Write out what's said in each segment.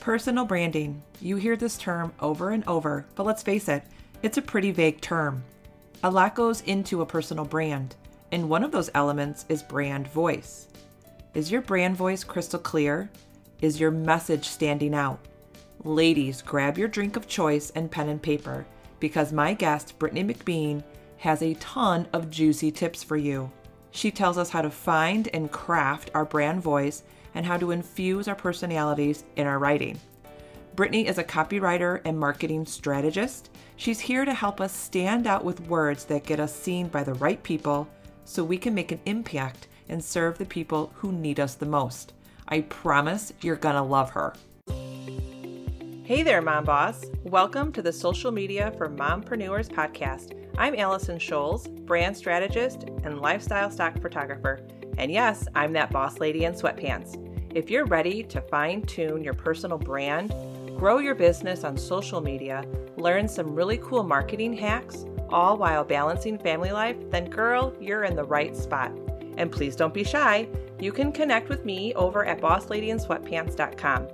Personal branding. You hear this term over and over, but let's face it, it's a pretty vague term. A lot goes into a personal brand, and one of those elements is brand voice. Is your brand voice crystal clear? Is your message standing out? Ladies, grab your drink of choice and pen and paper because my guest, Brittany McBean, has a ton of juicy tips for you. She tells us how to find and craft our brand voice and how to infuse our personalities in our writing. Brittany is a copywriter and marketing strategist. She's here to help us stand out with words that get us seen by the right people so we can make an impact and serve the people who need us the most. I promise you're gonna love her. Hey there, Mom Boss. Welcome to the Social Media for Mompreneurs podcast. I'm Allison Scholes, brand strategist and lifestyle stock photographer. And yes, I'm that boss lady in sweatpants. If you're ready to fine tune your personal brand, grow your business on social media, learn some really cool marketing hacks, all while balancing family life, then girl, you're in the right spot. And please don't be shy. You can connect with me over at bossladyinsweatpants.com.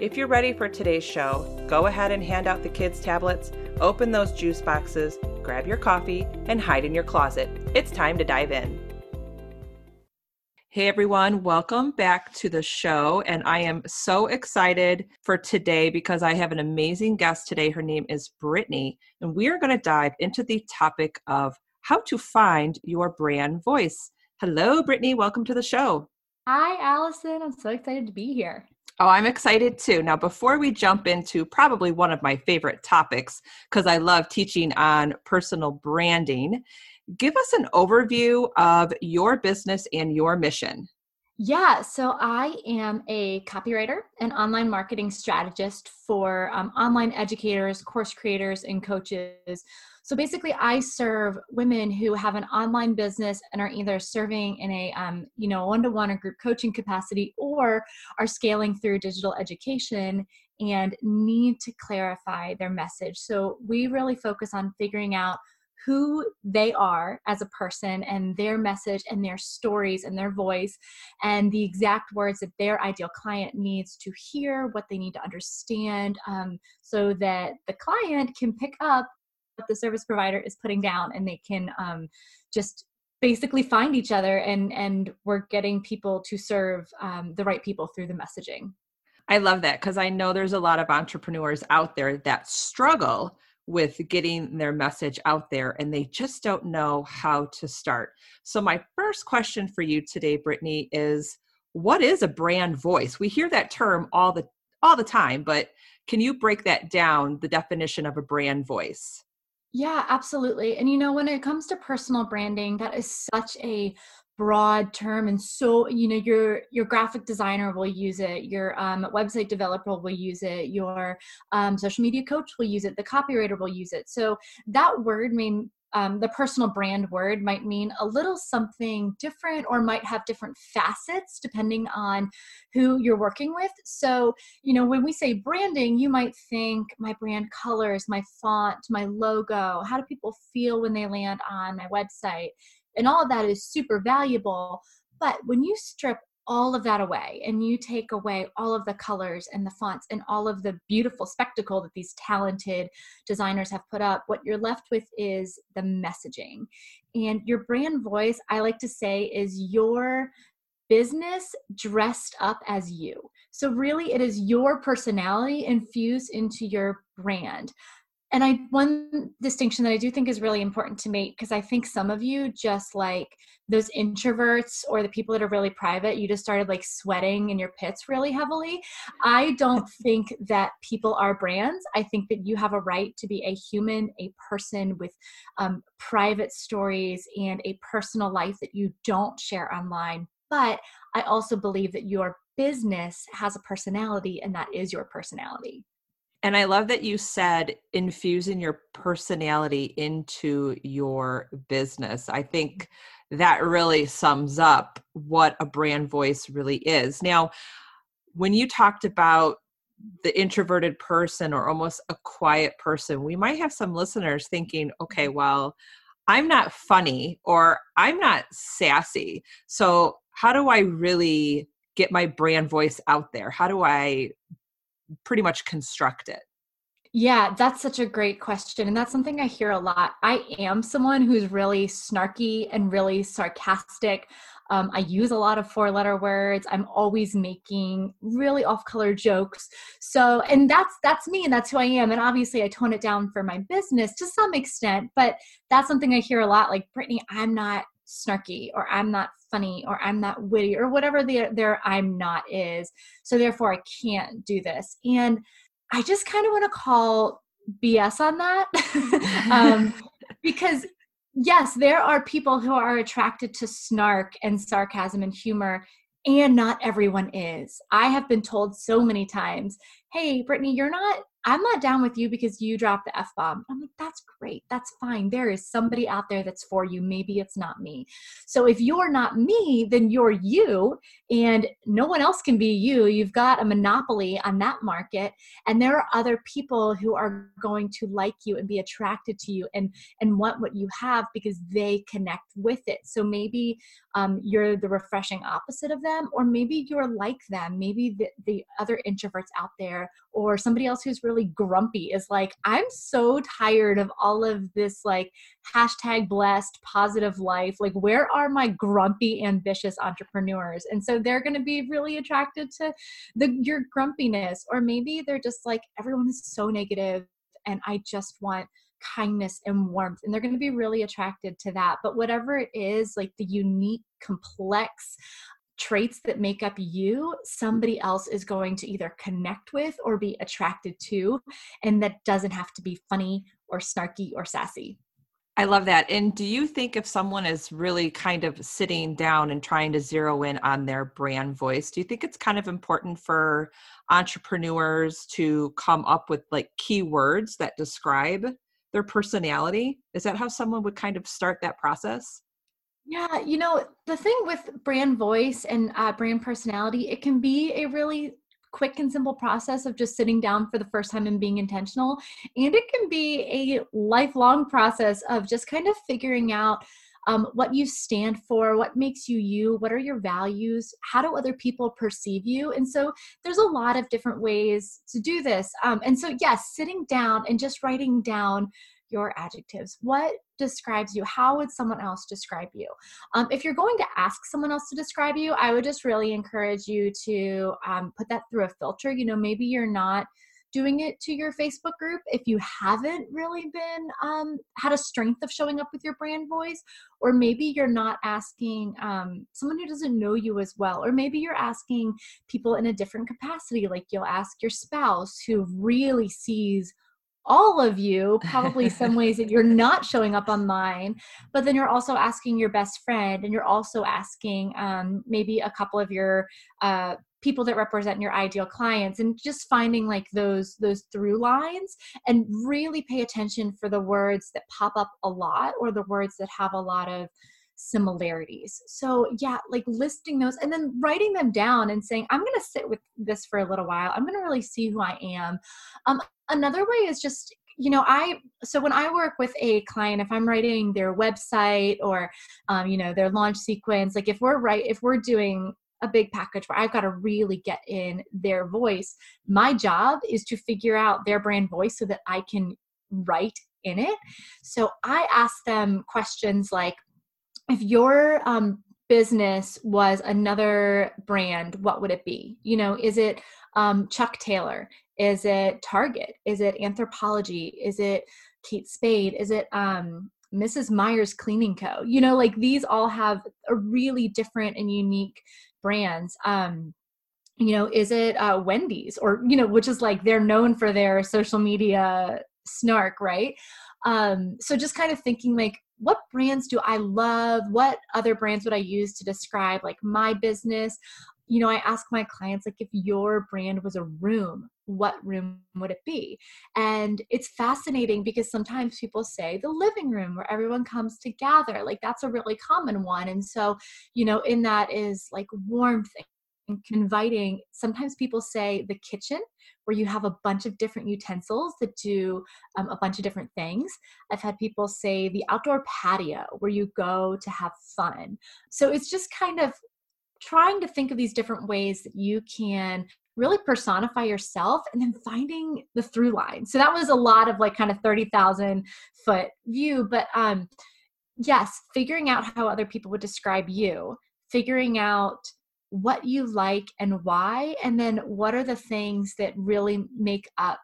If you're ready for today's show, go ahead and hand out the kids' tablets, open those juice boxes, grab your coffee, and hide in your closet. It's time to dive in. Hey everyone, welcome back to the show. And I am so excited for today because I have an amazing guest today. Her name is Brittany, and we are going to dive into the topic of how to find your brand voice. Hello, Brittany. Welcome to the show. Hi, Allison. I'm so excited to be here. Oh, I'm excited too. Now, before we jump into probably one of my favorite topics, because I love teaching on personal branding, give us an overview of your business and your mission. Yeah, so I am a copywriter and online marketing strategist for um, online educators, course creators, and coaches. So basically, I serve women who have an online business and are either serving in a um, you know one-to-one or group coaching capacity, or are scaling through digital education and need to clarify their message. So we really focus on figuring out who they are as a person and their message and their stories and their voice and the exact words that their ideal client needs to hear, what they need to understand, um, so that the client can pick up what the service provider is putting down and they can um, just basically find each other and and we're getting people to serve um, the right people through the messaging. I love that because i know there's a lot of entrepreneurs out there that struggle with getting their message out there and they just don't know how to start. So, my first question for you today, Brittany, is what is a brand voice? We hear that term all the all the time, but can you break that down, the definition of a brand voice? Yeah, absolutely. And you know, when it comes to personal branding, that is such a broad term and so you know your your graphic designer will use it your um, website developer will use it your um, social media coach will use it the copywriter will use it so that word mean um, the personal brand word might mean a little something different or might have different facets depending on who you're working with. So, you know, when we say branding, you might think my brand colors, my font, my logo, how do people feel when they land on my website? And all of that is super valuable but when you strip all of that away and you take away all of the colors and the fonts and all of the beautiful spectacle that these talented designers have put up what you're left with is the messaging. And your brand voice i like to say is your business dressed up as you. So really it is your personality infused into your brand and I one distinction that I do think is really important to make because I think some of you just like those introverts or the people that are really private, you just started like sweating in your pits really heavily. I don't think that people are brands. I think that you have a right to be a human, a person with um, private stories and a personal life that you don't share online. But I also believe that your business has a personality and that is your personality. And I love that you said infusing your personality into your business. I think that really sums up what a brand voice really is. Now, when you talked about the introverted person or almost a quiet person, we might have some listeners thinking, okay, mm-hmm. well, I'm not funny or I'm not sassy. So, how do I really get my brand voice out there? How do I pretty much construct it? Yeah, that's such a great question. And that's something I hear a lot. I am someone who's really snarky and really sarcastic. Um, I use a lot of four letter words. I'm always making really off color jokes. So, and that's that's me and that's who I am. And obviously I tone it down for my business to some extent, but that's something I hear a lot like Brittany, I'm not snarky or I'm not funny or I'm not witty or whatever the their I'm not is. So therefore I can't do this. And I just kind of want to call BS on that. um, because yes, there are people who are attracted to snark and sarcasm and humor, and not everyone is. I have been told so many times, hey, Brittany, you're not I'm not down with you because you dropped the F bomb. I'm like, that's great. That's fine. There is somebody out there that's for you. Maybe it's not me. So if you're not me, then you're you, and no one else can be you. You've got a monopoly on that market, and there are other people who are going to like you and be attracted to you and and want what you have because they connect with it. So maybe um, you're the refreshing opposite of them, or maybe you're like them. Maybe the, the other introverts out there, or somebody else who's really grumpy is like, I'm so tired of all of this like hashtag blessed positive life. Like, where are my grumpy, ambitious entrepreneurs? And so they're going to be really attracted to the your grumpiness, or maybe they're just like, everyone is so negative, and I just want kindness and warmth and they're going to be really attracted to that but whatever it is like the unique complex traits that make up you somebody else is going to either connect with or be attracted to and that doesn't have to be funny or snarky or sassy I love that. And do you think if someone is really kind of sitting down and trying to zero in on their brand voice, do you think it's kind of important for entrepreneurs to come up with like keywords that describe their personality? Is that how someone would kind of start that process? Yeah, you know, the thing with brand voice and uh, brand personality, it can be a really quick and simple process of just sitting down for the first time and being intentional. And it can be a lifelong process of just kind of figuring out um, what you stand for, what makes you you, what are your values, how do other people perceive you. And so there's a lot of different ways to do this. Um, and so, yes, sitting down and just writing down your adjectives. What describes you? How would someone else describe you? Um, if you're going to ask someone else to describe you, I would just really encourage you to um, put that through a filter. You know, maybe you're not doing it to your Facebook group if you haven't really been um, had a strength of showing up with your brand voice, or maybe you're not asking um, someone who doesn't know you as well, or maybe you're asking people in a different capacity, like you'll ask your spouse who really sees all of you probably some ways that you're not showing up online but then you're also asking your best friend and you're also asking um, maybe a couple of your uh, people that represent your ideal clients and just finding like those those through lines and really pay attention for the words that pop up a lot or the words that have a lot of similarities so yeah like listing those and then writing them down and saying i'm going to sit with this for a little while i'm going to really see who i am um, another way is just you know i so when i work with a client if i'm writing their website or um, you know their launch sequence like if we're right if we're doing a big package where I've got to really get in their voice. My job is to figure out their brand voice so that I can write in it. So I ask them questions like if your um, business was another brand, what would it be? You know, is it um, Chuck Taylor? Is it Target? Is it Anthropologie? Is it Kate Spade? Is it um, Mrs. Meyer's Cleaning Co. You know, like these all have a really different and unique brands. Um, you know, is it uh, Wendy's or you know, which is like they're known for their social media snark, right? Um, so just kind of thinking like, what brands do I love? What other brands would I use to describe like my business? You know, I ask my clients like if your brand was a room, what room would it be? And it's fascinating because sometimes people say the living room where everyone comes to gather. Like that's a really common one. And so, you know, in that is like warmth inviting. Sometimes people say the kitchen where you have a bunch of different utensils that do um, a bunch of different things. I've had people say the outdoor patio where you go to have fun. So it's just kind of trying to think of these different ways that you can really personify yourself and then finding the through line. So that was a lot of like kind of 30,000 foot view. But um, yes, figuring out how other people would describe you, figuring out what you like and why, and then what are the things that really make up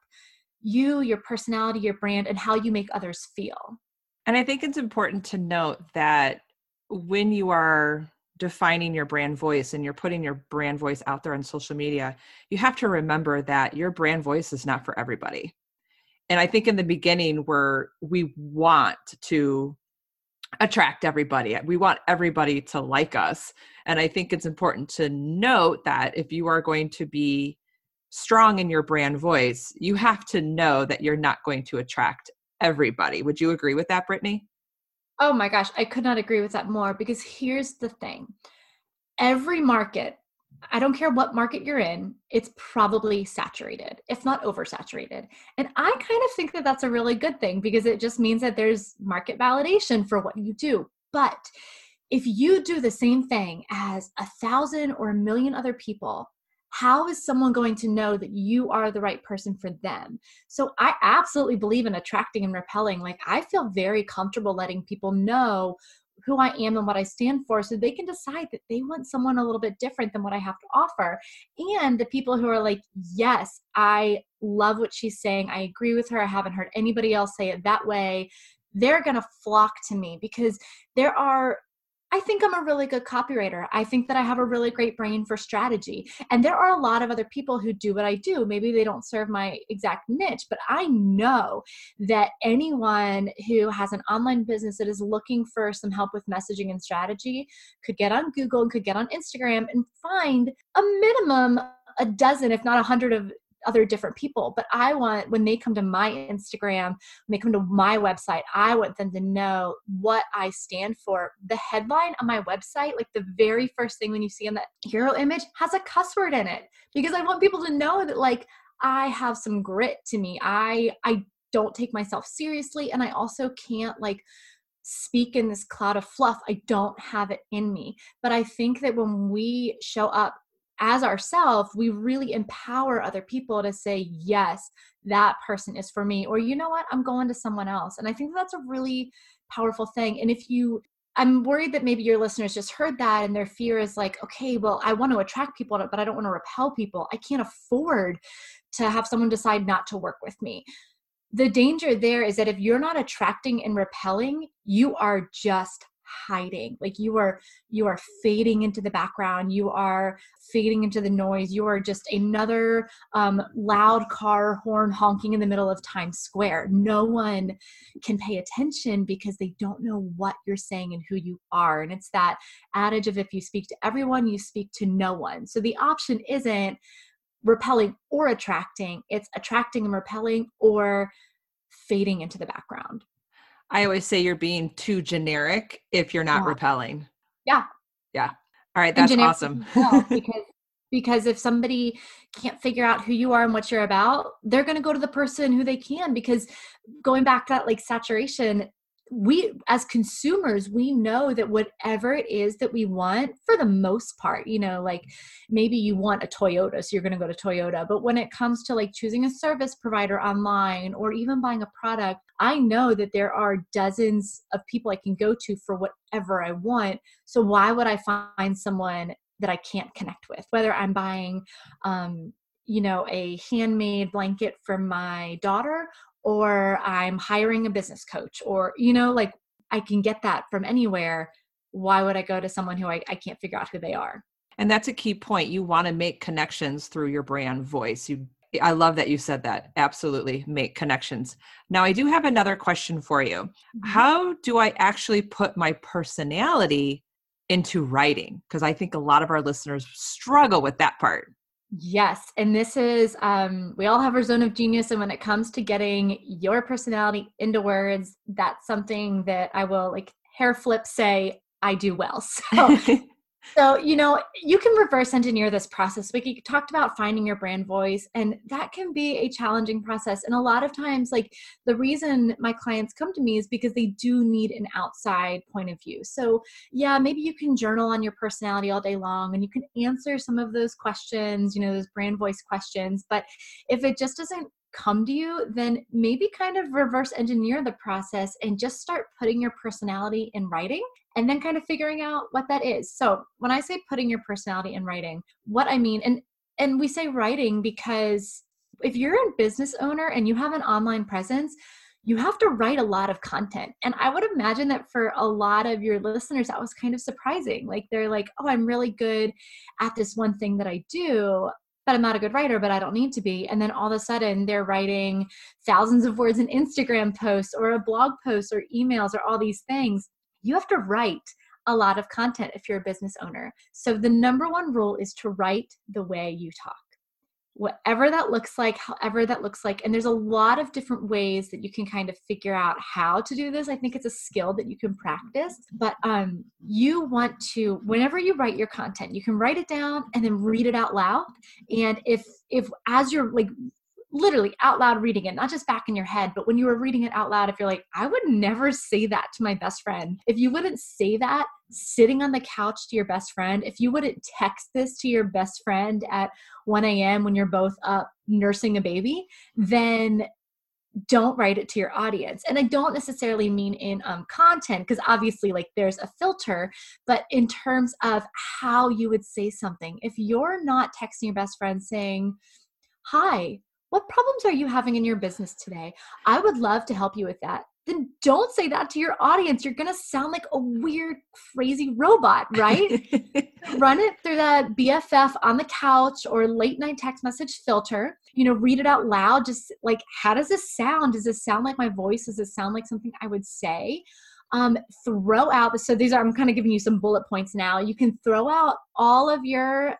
you, your personality, your brand, and how you make others feel. And I think it's important to note that when you are defining your brand voice and you're putting your brand voice out there on social media, you have to remember that your brand voice is not for everybody. And I think in the beginning, where we want to attract everybody, we want everybody to like us. And I think it's important to note that if you are going to be strong in your brand voice, you have to know that you're not going to attract everybody. Would you agree with that, Brittany? Oh my gosh, I could not agree with that more because here's the thing every market, I don't care what market you're in, it's probably saturated, if not oversaturated. And I kind of think that that's a really good thing because it just means that there's market validation for what you do. But if you do the same thing as a thousand or a million other people, how is someone going to know that you are the right person for them? So I absolutely believe in attracting and repelling. Like I feel very comfortable letting people know who I am and what I stand for so they can decide that they want someone a little bit different than what I have to offer. And the people who are like, yes, I love what she's saying. I agree with her. I haven't heard anybody else say it that way. They're going to flock to me because there are I think I'm a really good copywriter. I think that I have a really great brain for strategy. And there are a lot of other people who do what I do. Maybe they don't serve my exact niche, but I know that anyone who has an online business that is looking for some help with messaging and strategy could get on Google and could get on Instagram and find a minimum a dozen, if not a hundred of other different people but i want when they come to my instagram when they come to my website i want them to know what i stand for the headline on my website like the very first thing when you see on that hero image has a cuss word in it because i want people to know that like i have some grit to me i i don't take myself seriously and i also can't like speak in this cloud of fluff. I don't have it in me. But I think that when we show up as ourselves, we really empower other people to say, yes, that person is for me. Or, you know what, I'm going to someone else. And I think that's a really powerful thing. And if you, I'm worried that maybe your listeners just heard that and their fear is like, okay, well, I want to attract people, but I don't want to repel people. I can't afford to have someone decide not to work with me. The danger there is that if you're not attracting and repelling, you are just hiding. Like you are you are fading into the background. You are fading into the noise. You are just another um, loud car horn honking in the middle of times square. No one can pay attention because they don't know what you're saying and who you are. And it's that adage of if you speak to everyone you speak to no one. So the option isn't repelling or attracting. It's attracting and repelling or fading into the background I always say you're being too generic if you're not yeah. repelling. Yeah. Yeah. All right. That's awesome. because because if somebody can't figure out who you are and what you're about, they're going to go to the person who they can because going back to that like saturation, we as consumers we know that whatever it is that we want for the most part you know like maybe you want a toyota so you're going to go to toyota but when it comes to like choosing a service provider online or even buying a product i know that there are dozens of people i can go to for whatever i want so why would i find someone that i can't connect with? Whether i'm buying um you know a handmade blanket for my daughter or I'm hiring a business coach, or, you know, like I can get that from anywhere. Why would I go to someone who I, I can't figure out who they are? And that's a key point. You want to make connections through your brand voice. You I love that you said that. Absolutely make connections. Now, I do have another question for you. Mm-hmm. How do I actually put my personality into writing? Because I think a lot of our listeners struggle with that part. Yes. And this is, um, we all have our zone of genius. And when it comes to getting your personality into words, that's something that I will like hair flip say I do well. So So, you know, you can reverse engineer this process. We talked about finding your brand voice, and that can be a challenging process. And a lot of times, like the reason my clients come to me is because they do need an outside point of view. So, yeah, maybe you can journal on your personality all day long and you can answer some of those questions, you know, those brand voice questions. But if it just doesn't come to you, then maybe kind of reverse engineer the process and just start putting your personality in writing and then kind of figuring out what that is. So, when I say putting your personality in writing, what I mean and and we say writing because if you're a business owner and you have an online presence, you have to write a lot of content. And I would imagine that for a lot of your listeners, that was kind of surprising. Like they're like, oh, I'm really good at this one thing that I do but I'm not a good writer, but I don't need to be. And then all of a sudden they're writing thousands of words in Instagram posts or a blog post or emails or all these things. You have to write a lot of content if you're a business owner. So the number one rule is to write the way you talk whatever that looks like, however that looks like. And there's a lot of different ways that you can kind of figure out how to do this. I think it's a skill that you can practice, but um, you want to, whenever you write your content, you can write it down and then read it out loud. And if, if as you're like literally out loud reading it, not just back in your head, but when you were reading it out loud, if you're like, I would never say that to my best friend, if you wouldn't say that sitting on the couch to your best friend, if you wouldn't text this to your best friend at 1 a.m. when you're both up nursing a baby, then don't write it to your audience and i don't necessarily mean in um, content because obviously like there's a filter but in terms of how you would say something if you're not texting your best friend saying hi what problems are you having in your business today? I would love to help you with that. Then don't say that to your audience. You're going to sound like a weird, crazy robot, right? Run it through that BFF on the couch or late night text message filter. You know, read it out loud. Just like, how does this sound? Does this sound like my voice? Does this sound like something I would say? um, throw out so these are i'm kind of giving you some bullet points now you can throw out all of your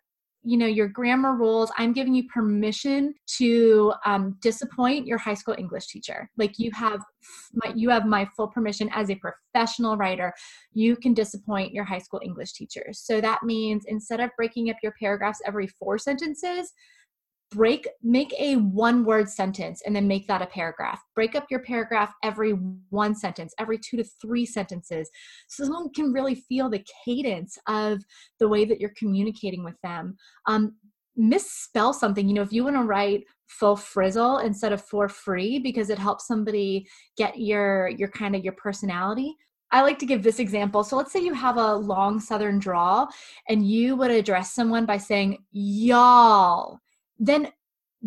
you know your grammar rules i'm giving you permission to um, disappoint your high school english teacher. Like you have my, you have my full permission as a professional writer. You can disappoint your high school english teachers. So that means instead of breaking up your paragraphs every four sentences break make a one word sentence and then make that a paragraph. Break up your paragraph every one sentence every two to three sentences so someone can really feel the cadence of the way that you're communicating with them. Um, misspell something you know if you want to write full frizzle instead of for free because it helps somebody get your your kind of your personality. I like to give this example. So let's say you have a long southern drawl and you would address someone by saying y'all then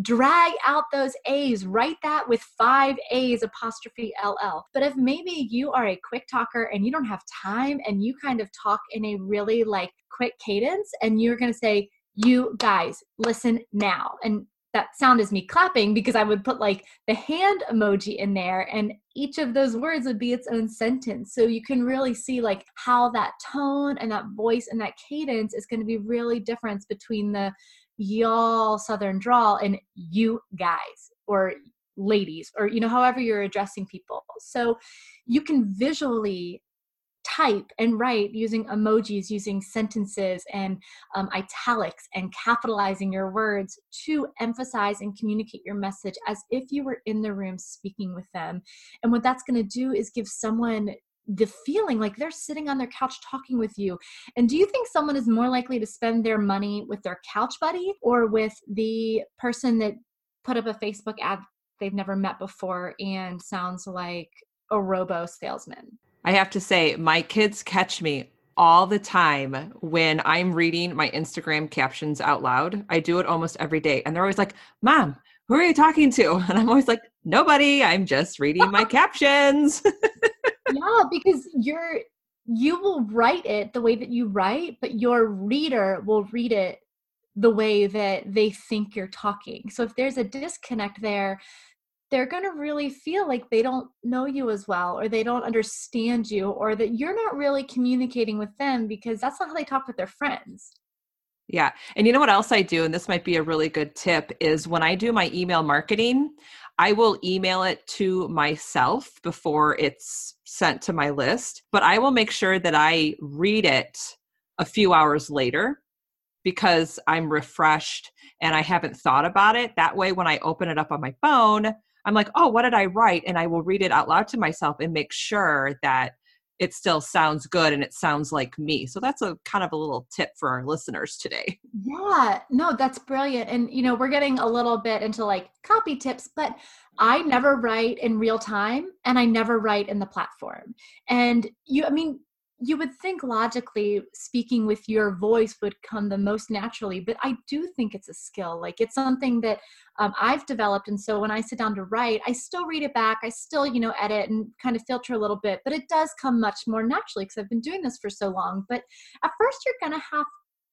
drag out those A's, write that with five A's apostrophe LL. But if maybe you are a quick talker and you don't have time and you kind of talk in a really like quick cadence and you're going to say, you guys, listen now. And that sound is me clapping because I would put like the hand emoji in there and each of those words would be its own sentence. So you can really see like how that tone and that voice and that cadence is going to be really different between the y'all southern drawl and you guys or ladies or you know however you're addressing people. So you can visually type and write using emojis using sentences and um, italics and capitalizing your words to emphasize and communicate your message as if you were in the room speaking with them. And what that's going to do is give someone the feeling like they're sitting on their couch talking with you. And do you think someone is more likely to spend their money with their couch buddy or with the person that put up a Facebook ad they've never met before and sounds like a robo salesman? I have to say, my kids catch me all the time when I'm reading my Instagram captions out loud. I do it almost every day. And they're always like, Mom, who are you talking to? And I'm always like, Nobody. I'm just reading my captions. yeah, because you're you will write it the way that you write, but your reader will read it the way that they think you're talking. So if there's a disconnect there, they're going to really feel like they don't know you as well or they don't understand you or that you're not really communicating with them because that's not how they talk with their friends. Yeah. And you know what else I do? And this might be a really good tip is when I do my email marketing, I will email it to myself before it's sent to my list, but I will make sure that I read it a few hours later because I'm refreshed and I haven't thought about it. That way, when I open it up on my phone, I'm like, oh, what did I write? And I will read it out loud to myself and make sure that it still sounds good and it sounds like me. So that's a kind of a little tip for our listeners today. Yeah, no, that's brilliant. And you know, we're getting a little bit into like copy tips, but I never write in real time and I never write in the platform. And you I mean, you would think logically speaking with your voice would come the most naturally but i do think it's a skill like it's something that um, i've developed and so when i sit down to write i still read it back i still you know edit and kind of filter a little bit but it does come much more naturally because i've been doing this for so long but at first you're going to have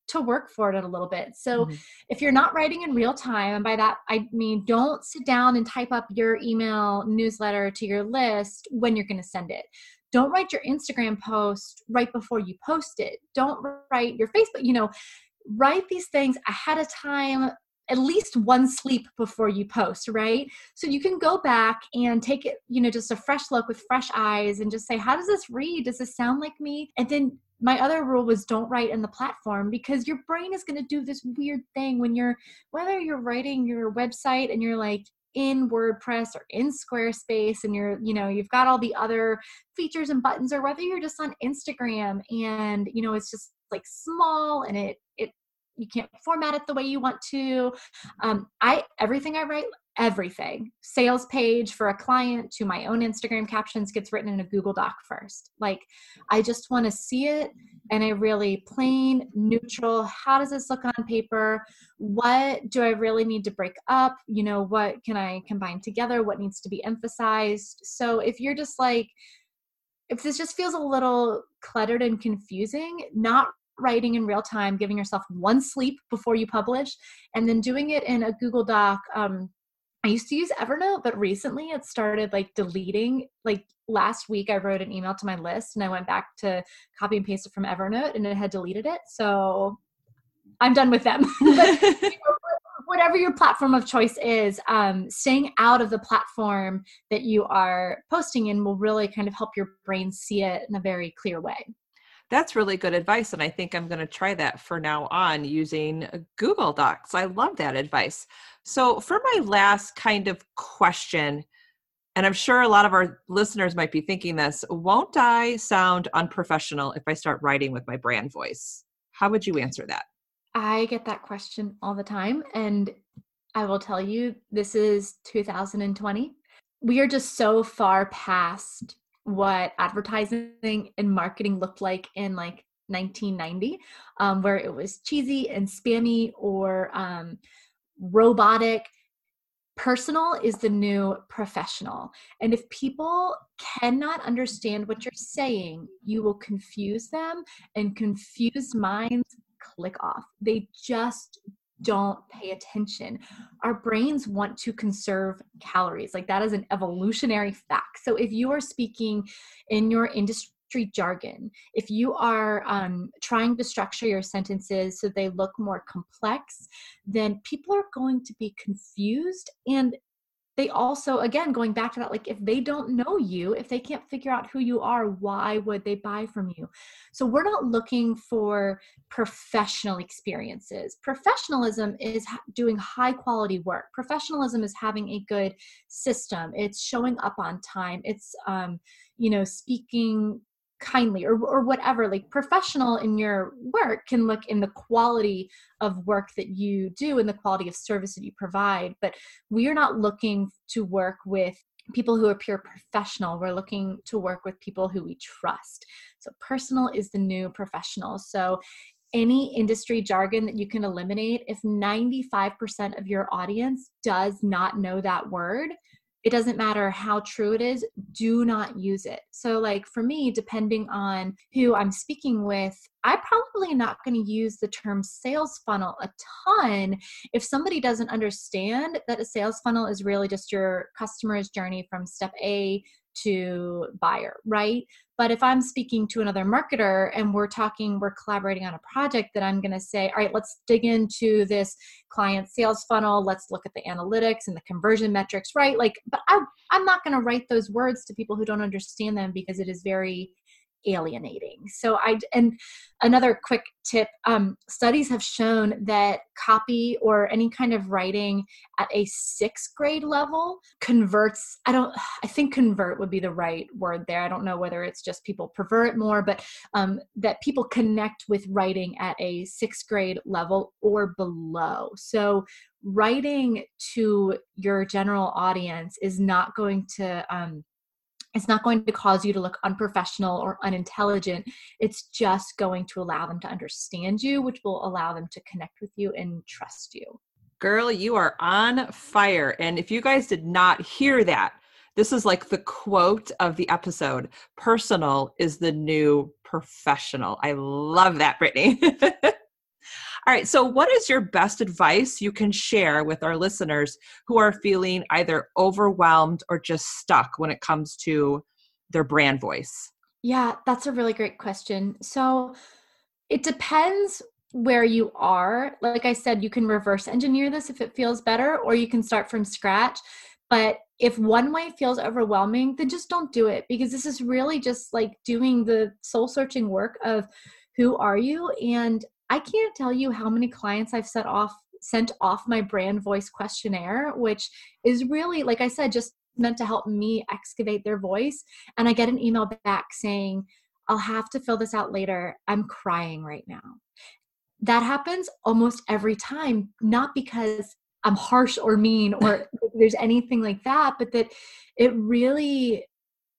to work for it a little bit. So mm-hmm. if you're not writing in real time, and by that I mean don't sit down and type up your email newsletter to your list when you're going to send it don't write your instagram post right before you post it. Don't write your facebook you know write these things ahead of time at least one sleep before you post right? So you can go back and take it you know just a fresh look with fresh eyes and just say how does this read? Does this sound like me? And then my other rule was don't write in the platform because your brain is going to do this weird thing when you're whether you're writing your website and you're like in WordPress or in Squarespace and you're, you know, you've got all the other features and buttons or whether you're just on Instagram and, you know, it's just like small and it it you can't format it the way you want to. Um, I everything I write everything sales page for a client to my own instagram captions gets written in a google doc first. Like i just want to see it and a really plain neutral how does this look on paper? What do i really need to break up? You know what can i combine together? What needs to be emphasized? So if you're just like if this just feels a little cluttered and confusing not writing in real time giving yourself one sleep before you publish and then doing it in a google doc um, I used to use Evernote, but recently it started like deleting. Like last week, I wrote an email to my list and I went back to copy and paste it from Evernote and it had deleted it. So I'm done with them. but, you know, whatever your platform of choice is, um, staying out of the platform that you are posting in will really kind of help your brain see it in a very clear way that's really good advice and i think i'm going to try that for now on using uh, google docs. I love that advice. So for my last kind of question and i'm sure a lot of our listeners might be thinking this won't i sound unprofessional if i start writing with my brand voice? How would you answer that? I get that question all the time and i will tell you this is 2020 we are just so far past what advertising and marketing looked like in like 1990 um, where it was cheesy and spammy or um, robotic. Personal is the new professional. And if people cannot understand what you're saying you will confuse them and confused minds. Click off. They just don't pay attention. Our brains want to conserve calories. Like that is an evolutionary fact. So if you are speaking in your industry, jargon, if you are um, trying to structure your sentences so they look more complex, then people are going to be confused and they also again going back to that like if they don't know you if they can't figure out who you are why would they buy from you? So we're not looking for professional experiences. Professionalism is doing high quality work. Professionalism is having a good system. It's showing up on time. It's um you know speaking kindly or, or whatever like professional in your work can look in the quality of work that you do and the quality of service that you provide but we are not looking to work with people who pure professional. We're looking to work with people who we trust. So personal is the new professional. So any industry jargon that you can eliminate if 95% of your audience does not know that word it doesn't matter how true it is, do not use it. So, like for me, depending on who I'm speaking with, I'm probably not going to use the term sales funnel a ton if somebody doesn't understand that a sales funnel is really just your customer's journey from step A to buyer, right? But if I'm speaking to another marketer and we're talking, we're collaborating on a project, that I'm going to say, all right, let's dig into this client sales funnel. Let's look at the analytics and the conversion metrics, right? Like, but I, I'm not going to write those words to people who don't understand them because it is very alienating. So I and another quick tip: um, studies have shown that copy or any kind of writing at a sixth grade level converts. I don't. I think convert would be the right word there. I don't know whether it's just people prefer it more, but um, that people connect with writing at a sixth grade level or below. So writing to your general audience is not going to um, it's not going to cause you to look unprofessional or unintelligent. It's just going to allow them to understand you, which will allow them to connect with you and trust you. Girl, you are on fire. And if you guys did not hear that, this is like the quote of the episode personal is the new professional. I love that, Brittany. All right. So, what is your best advice you can share with our listeners who are feeling either overwhelmed or just stuck when it comes to their brand voice? Yeah, that's a really great question. So, it depends where you are. Like I said, you can reverse engineer this if it feels better, or you can start from scratch. But if one way feels overwhelming, then just don't do it because this is really just like doing the soul searching work of who are you and I can't tell you how many clients I've set off sent off my brand voice questionnaire, which is really, like I said, just meant to help me excavate their voice. And I get an email back saying, I'll have to fill this out later. I'm crying right now. That happens almost every time, not because I'm harsh or mean or there's anything like that, but that it really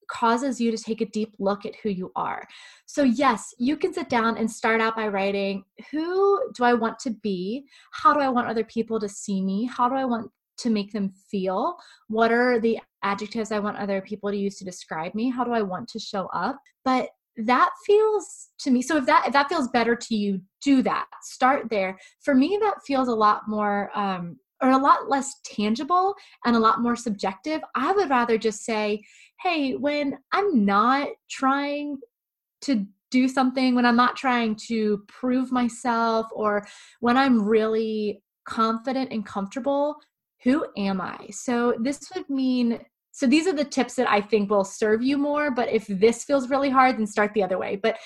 causes you to take a deep look at who you are. So, yes, you can sit down and start out by writing who do I want to be? How do I want other people to see me? How do I want to make them feel? What are the adjectives I want other people to use to describe me? How do I want to show up? But that feels to me so if that if that feels better to you do that start there for me that feels a lot more um or a lot less tangible and a lot more subjective. I would rather just say, hey, when I'm not trying to do something, when I'm not trying to prove myself, or when I'm really confident and comfortable, who am I? So this would mean so these are the tips that I think will serve you more. But if this feels really hard, then start the other way. But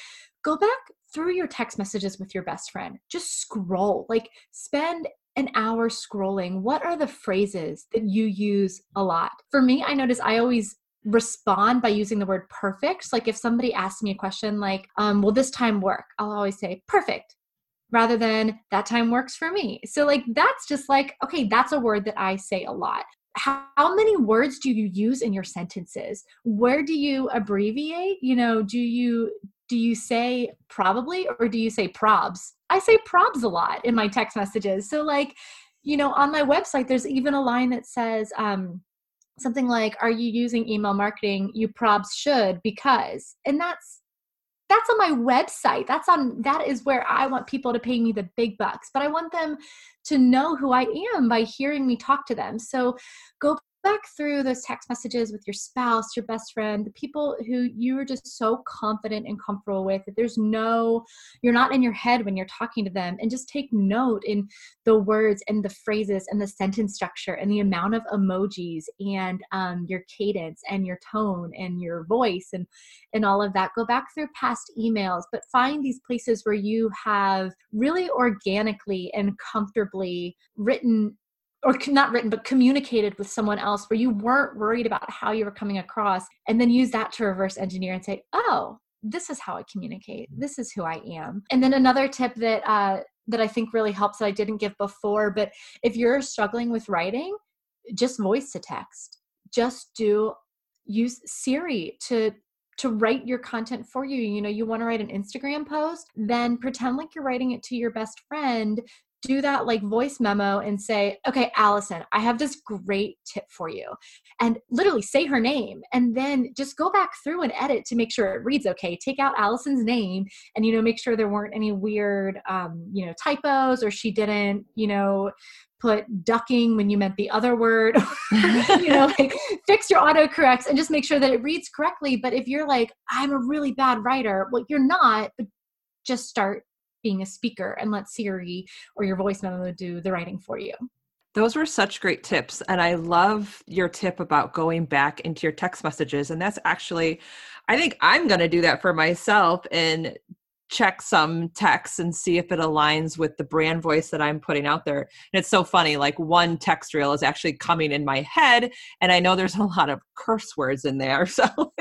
go back through your text messages with your best friend. Just scroll, like spend an hour scrolling, what are the phrases that you use a lot? For me, I notice I always respond by using the word perfect. Like if somebody asks me a question like, um, will this time work? I'll always say perfect rather than that time works for me. So like that's just like, okay, that's a word that I say a lot. How, how many words do you use in your sentences? Where do you abbreviate? You know, do you do you say probably or do you say probs? I say probs a lot in my text messages. So, like, you know, on my website, there's even a line that says um, something like, Are you using email marketing? You probs should because. And that's that's on my website that's on that is where i want people to pay me the big bucks but i want them to know who i am by hearing me talk to them so go back through those text messages with your spouse, your best friend, the people who you are just so confident and comfortable with that there's no, you're not in your head when you're talking to them. And just take note in the words and the phrases and the sentence structure and the amount of emojis and um, your cadence and your tone and your voice and, and all of that. Go back through past emails, but find these places where you have really organically and comfortably written or not written but communicated with someone else where you weren't worried about how you were coming across and then use that to reverse engineer and say oh this is how i communicate. This is who i am. And then another tip that uh, that i think really helps that i didn't give before but if you're struggling with writing just voice to text. Just do use siri to to write your content for you. You know, you want to write an Instagram post, then pretend like you're writing it to your best friend do that like voice memo and say, okay, Allison, I have this great tip for you. And literally say her name and then just go back through and edit to make sure it reads okay. Take out Allison's name and, you know, make sure there weren't any weird, um, you know, typos or she didn't, you know, put ducking when you meant the other word you know like fix your autocorrects and just make sure that it reads correctly but if you're like i'm a really bad writer well you're not but just start being a speaker and let Siri or your voice memo do the writing for you. Those were such great tips. And I love your tip about going back into your text messages. And that's actually, I think I'm going to do that for myself and check some text and see if it aligns with the brand voice that I'm putting out there. And it's so funny, like one text reel is actually coming in my head, and I know there's a lot of curse words in there. So,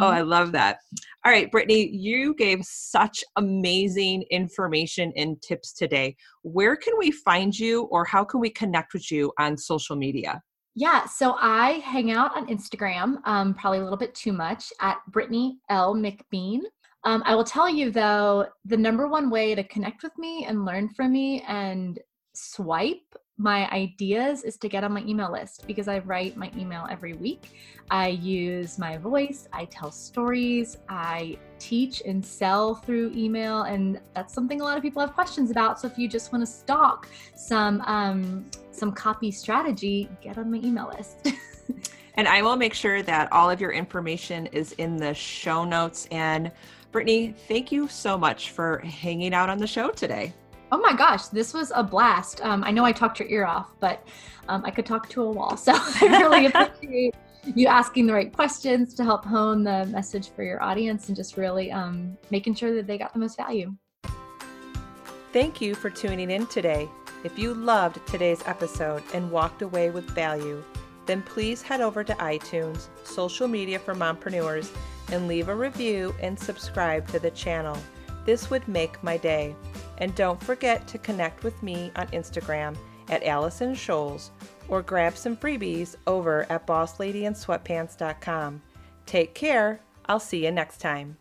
oh, I love that. All right, Brittany, you gave such amazing information and tips today. Where can we find you or how can we connect with you on social media? Yeah, so I hang out on Instagram, um, probably a little bit too much, at Brittany L. McBean. Um, I will tell you though, the number one way to connect with me and learn from me and swipe my ideas is to get on my email list because I write my email every week. I use my voice, I tell stories, I teach and sell through email, and that's something a lot of people have questions about. So if you just want to stock some um, some copy strategy, get on my email list. and I will make sure that all of your information is in the show notes and Brittany, thank you so much for hanging out on the show today. Oh my gosh, this was a blast. Um, I know I talked your ear off, but um, I could talk to a wall. So I really appreciate you asking the right questions to help hone the message for your audience and just really um, making sure that they got the most value. Thank you for tuning in today. If you loved today's episode and walked away with value, then please head over to iTunes, social media for mompreneurs, and leave a review and subscribe to the channel. This would make my day. And don't forget to connect with me on Instagram at Allison Scholes or grab some freebies over at bossladyinsweatpants.com. Take care. I'll see you next time.